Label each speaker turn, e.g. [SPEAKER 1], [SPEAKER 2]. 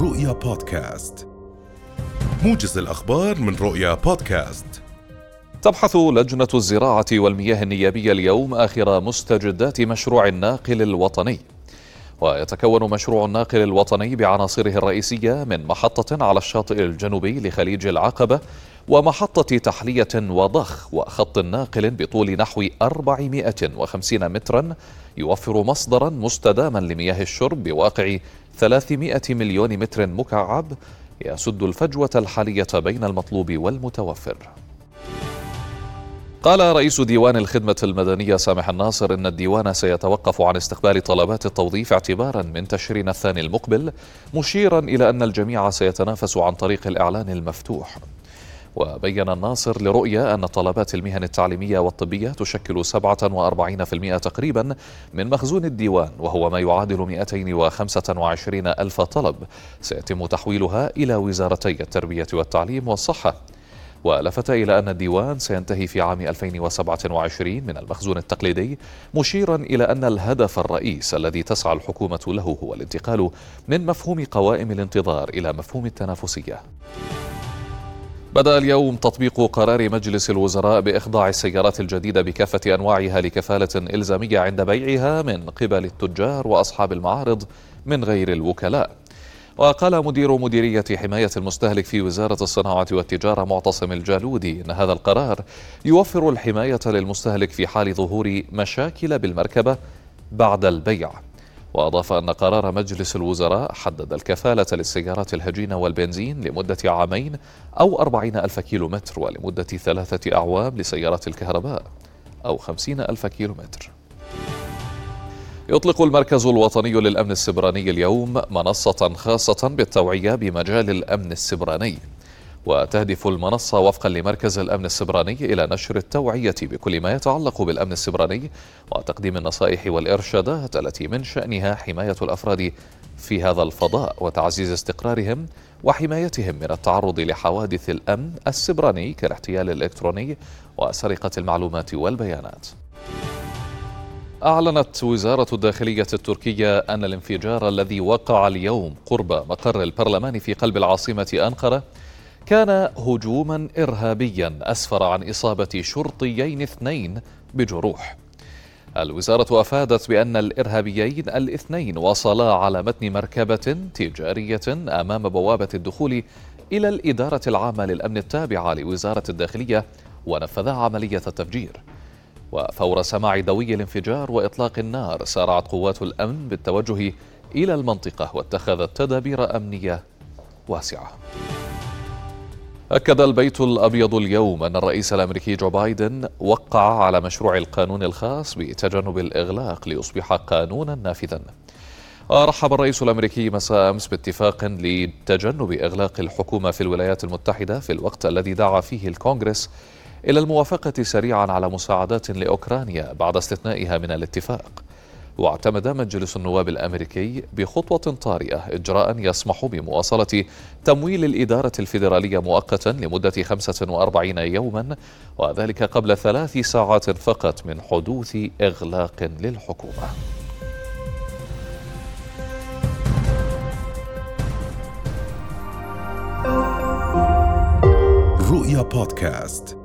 [SPEAKER 1] رؤيا بودكاست. موجز الأخبار من رؤيا بودكاست.
[SPEAKER 2] تبحث لجنة الزراعة والمياه النيابية اليوم آخر مستجدات مشروع الناقل الوطني. ويتكون مشروع الناقل الوطني بعناصره الرئيسية من محطة على الشاطئ الجنوبي لخليج العقبة ومحطة تحلية وضخ وخط ناقل بطول نحو 450 مترا يوفر مصدرا مستداما لمياه الشرب بواقع 300 مليون متر مكعب يسد الفجوة الحالية بين المطلوب والمتوفر. قال رئيس ديوان الخدمة المدنية سامح الناصر إن الديوان سيتوقف عن استقبال طلبات التوظيف اعتبارا من تشرين الثاني المقبل مشيرا إلى أن الجميع سيتنافس عن طريق الإعلان المفتوح. وبين الناصر لرؤية أن طلبات المهن التعليمية والطبية تشكل 47% تقريبا من مخزون الديوان وهو ما يعادل 225 ألف طلب. سيتم تحويلها إلى وزارتي التربية والتعليم والصحة. ولفت إلى أن الديوان سينتهي في عام 2027 من المخزون التقليدي مشيرا إلى أن الهدف الرئيس الذي تسعى الحكومة له هو الانتقال من مفهوم قوائم الانتظار إلى مفهوم التنافسية. بدأ اليوم تطبيق قرار مجلس الوزراء بإخضاع السيارات الجديدة بكافة أنواعها لكفالة إلزامية عند بيعها من قبل التجار وأصحاب المعارض من غير الوكلاء. وقال مدير مديرية حماية المستهلك في وزارة الصناعة والتجارة معتصم الجالودي أن هذا القرار يوفر الحماية للمستهلك في حال ظهور مشاكل بالمركبة بعد البيع. وأضاف أن قرار مجلس الوزراء حدد الكفالة للسيارات الهجينة والبنزين لمدة عامين أو أربعين ألف كيلومتر ولمدة ثلاثة أعوام لسيارات الكهرباء أو خمسين ألف كيلومتر. يطلق المركز الوطني للأمن السبراني اليوم منصة خاصة بالتوعية بمجال الأمن السبراني وتهدف المنصة وفقا لمركز الأمن السبراني إلى نشر التوعية بكل ما يتعلق بالأمن السبراني وتقديم النصائح والإرشادات التي من شأنها حماية الأفراد في هذا الفضاء وتعزيز استقرارهم وحمايتهم من التعرض لحوادث الأمن السبراني كالاحتيال الإلكتروني وسرقة المعلومات والبيانات. أعلنت وزارة الداخلية التركية أن الانفجار الذي وقع اليوم قرب مقر البرلمان في قلب العاصمة أنقرة كان هجوما إرهابيا أسفر عن إصابة شرطيين اثنين بجروح. الوزارة أفادت بأن الإرهابيين الاثنين وصلا على متن مركبة تجارية أمام بوابة الدخول إلى الإدارة العامة للأمن التابعة لوزارة الداخلية ونفذا عملية التفجير. وفور سماع دوي الانفجار وإطلاق النار سارعت قوات الأمن بالتوجه إلى المنطقة واتخذت تدابير أمنية واسعة. أكد البيت الأبيض اليوم أن الرئيس الأمريكي جو بايدن وقع على مشروع القانون الخاص بتجنب الإغلاق ليصبح قانونا نافذا. رحب الرئيس الأمريكي مساء أمس باتفاق لتجنب إغلاق الحكومة في الولايات المتحدة في الوقت الذي دعا فيه الكونغرس إلى الموافقة سريعا على مساعدات لأوكرانيا بعد استثنائها من الاتفاق واعتمد مجلس النواب الأمريكي بخطوة طارئة إجراء يسمح بمواصلة تمويل الإدارة الفيدرالية مؤقتا لمدة 45 يوما وذلك قبل ثلاث ساعات فقط من حدوث إغلاق للحكومة.
[SPEAKER 1] رؤيا بودكاست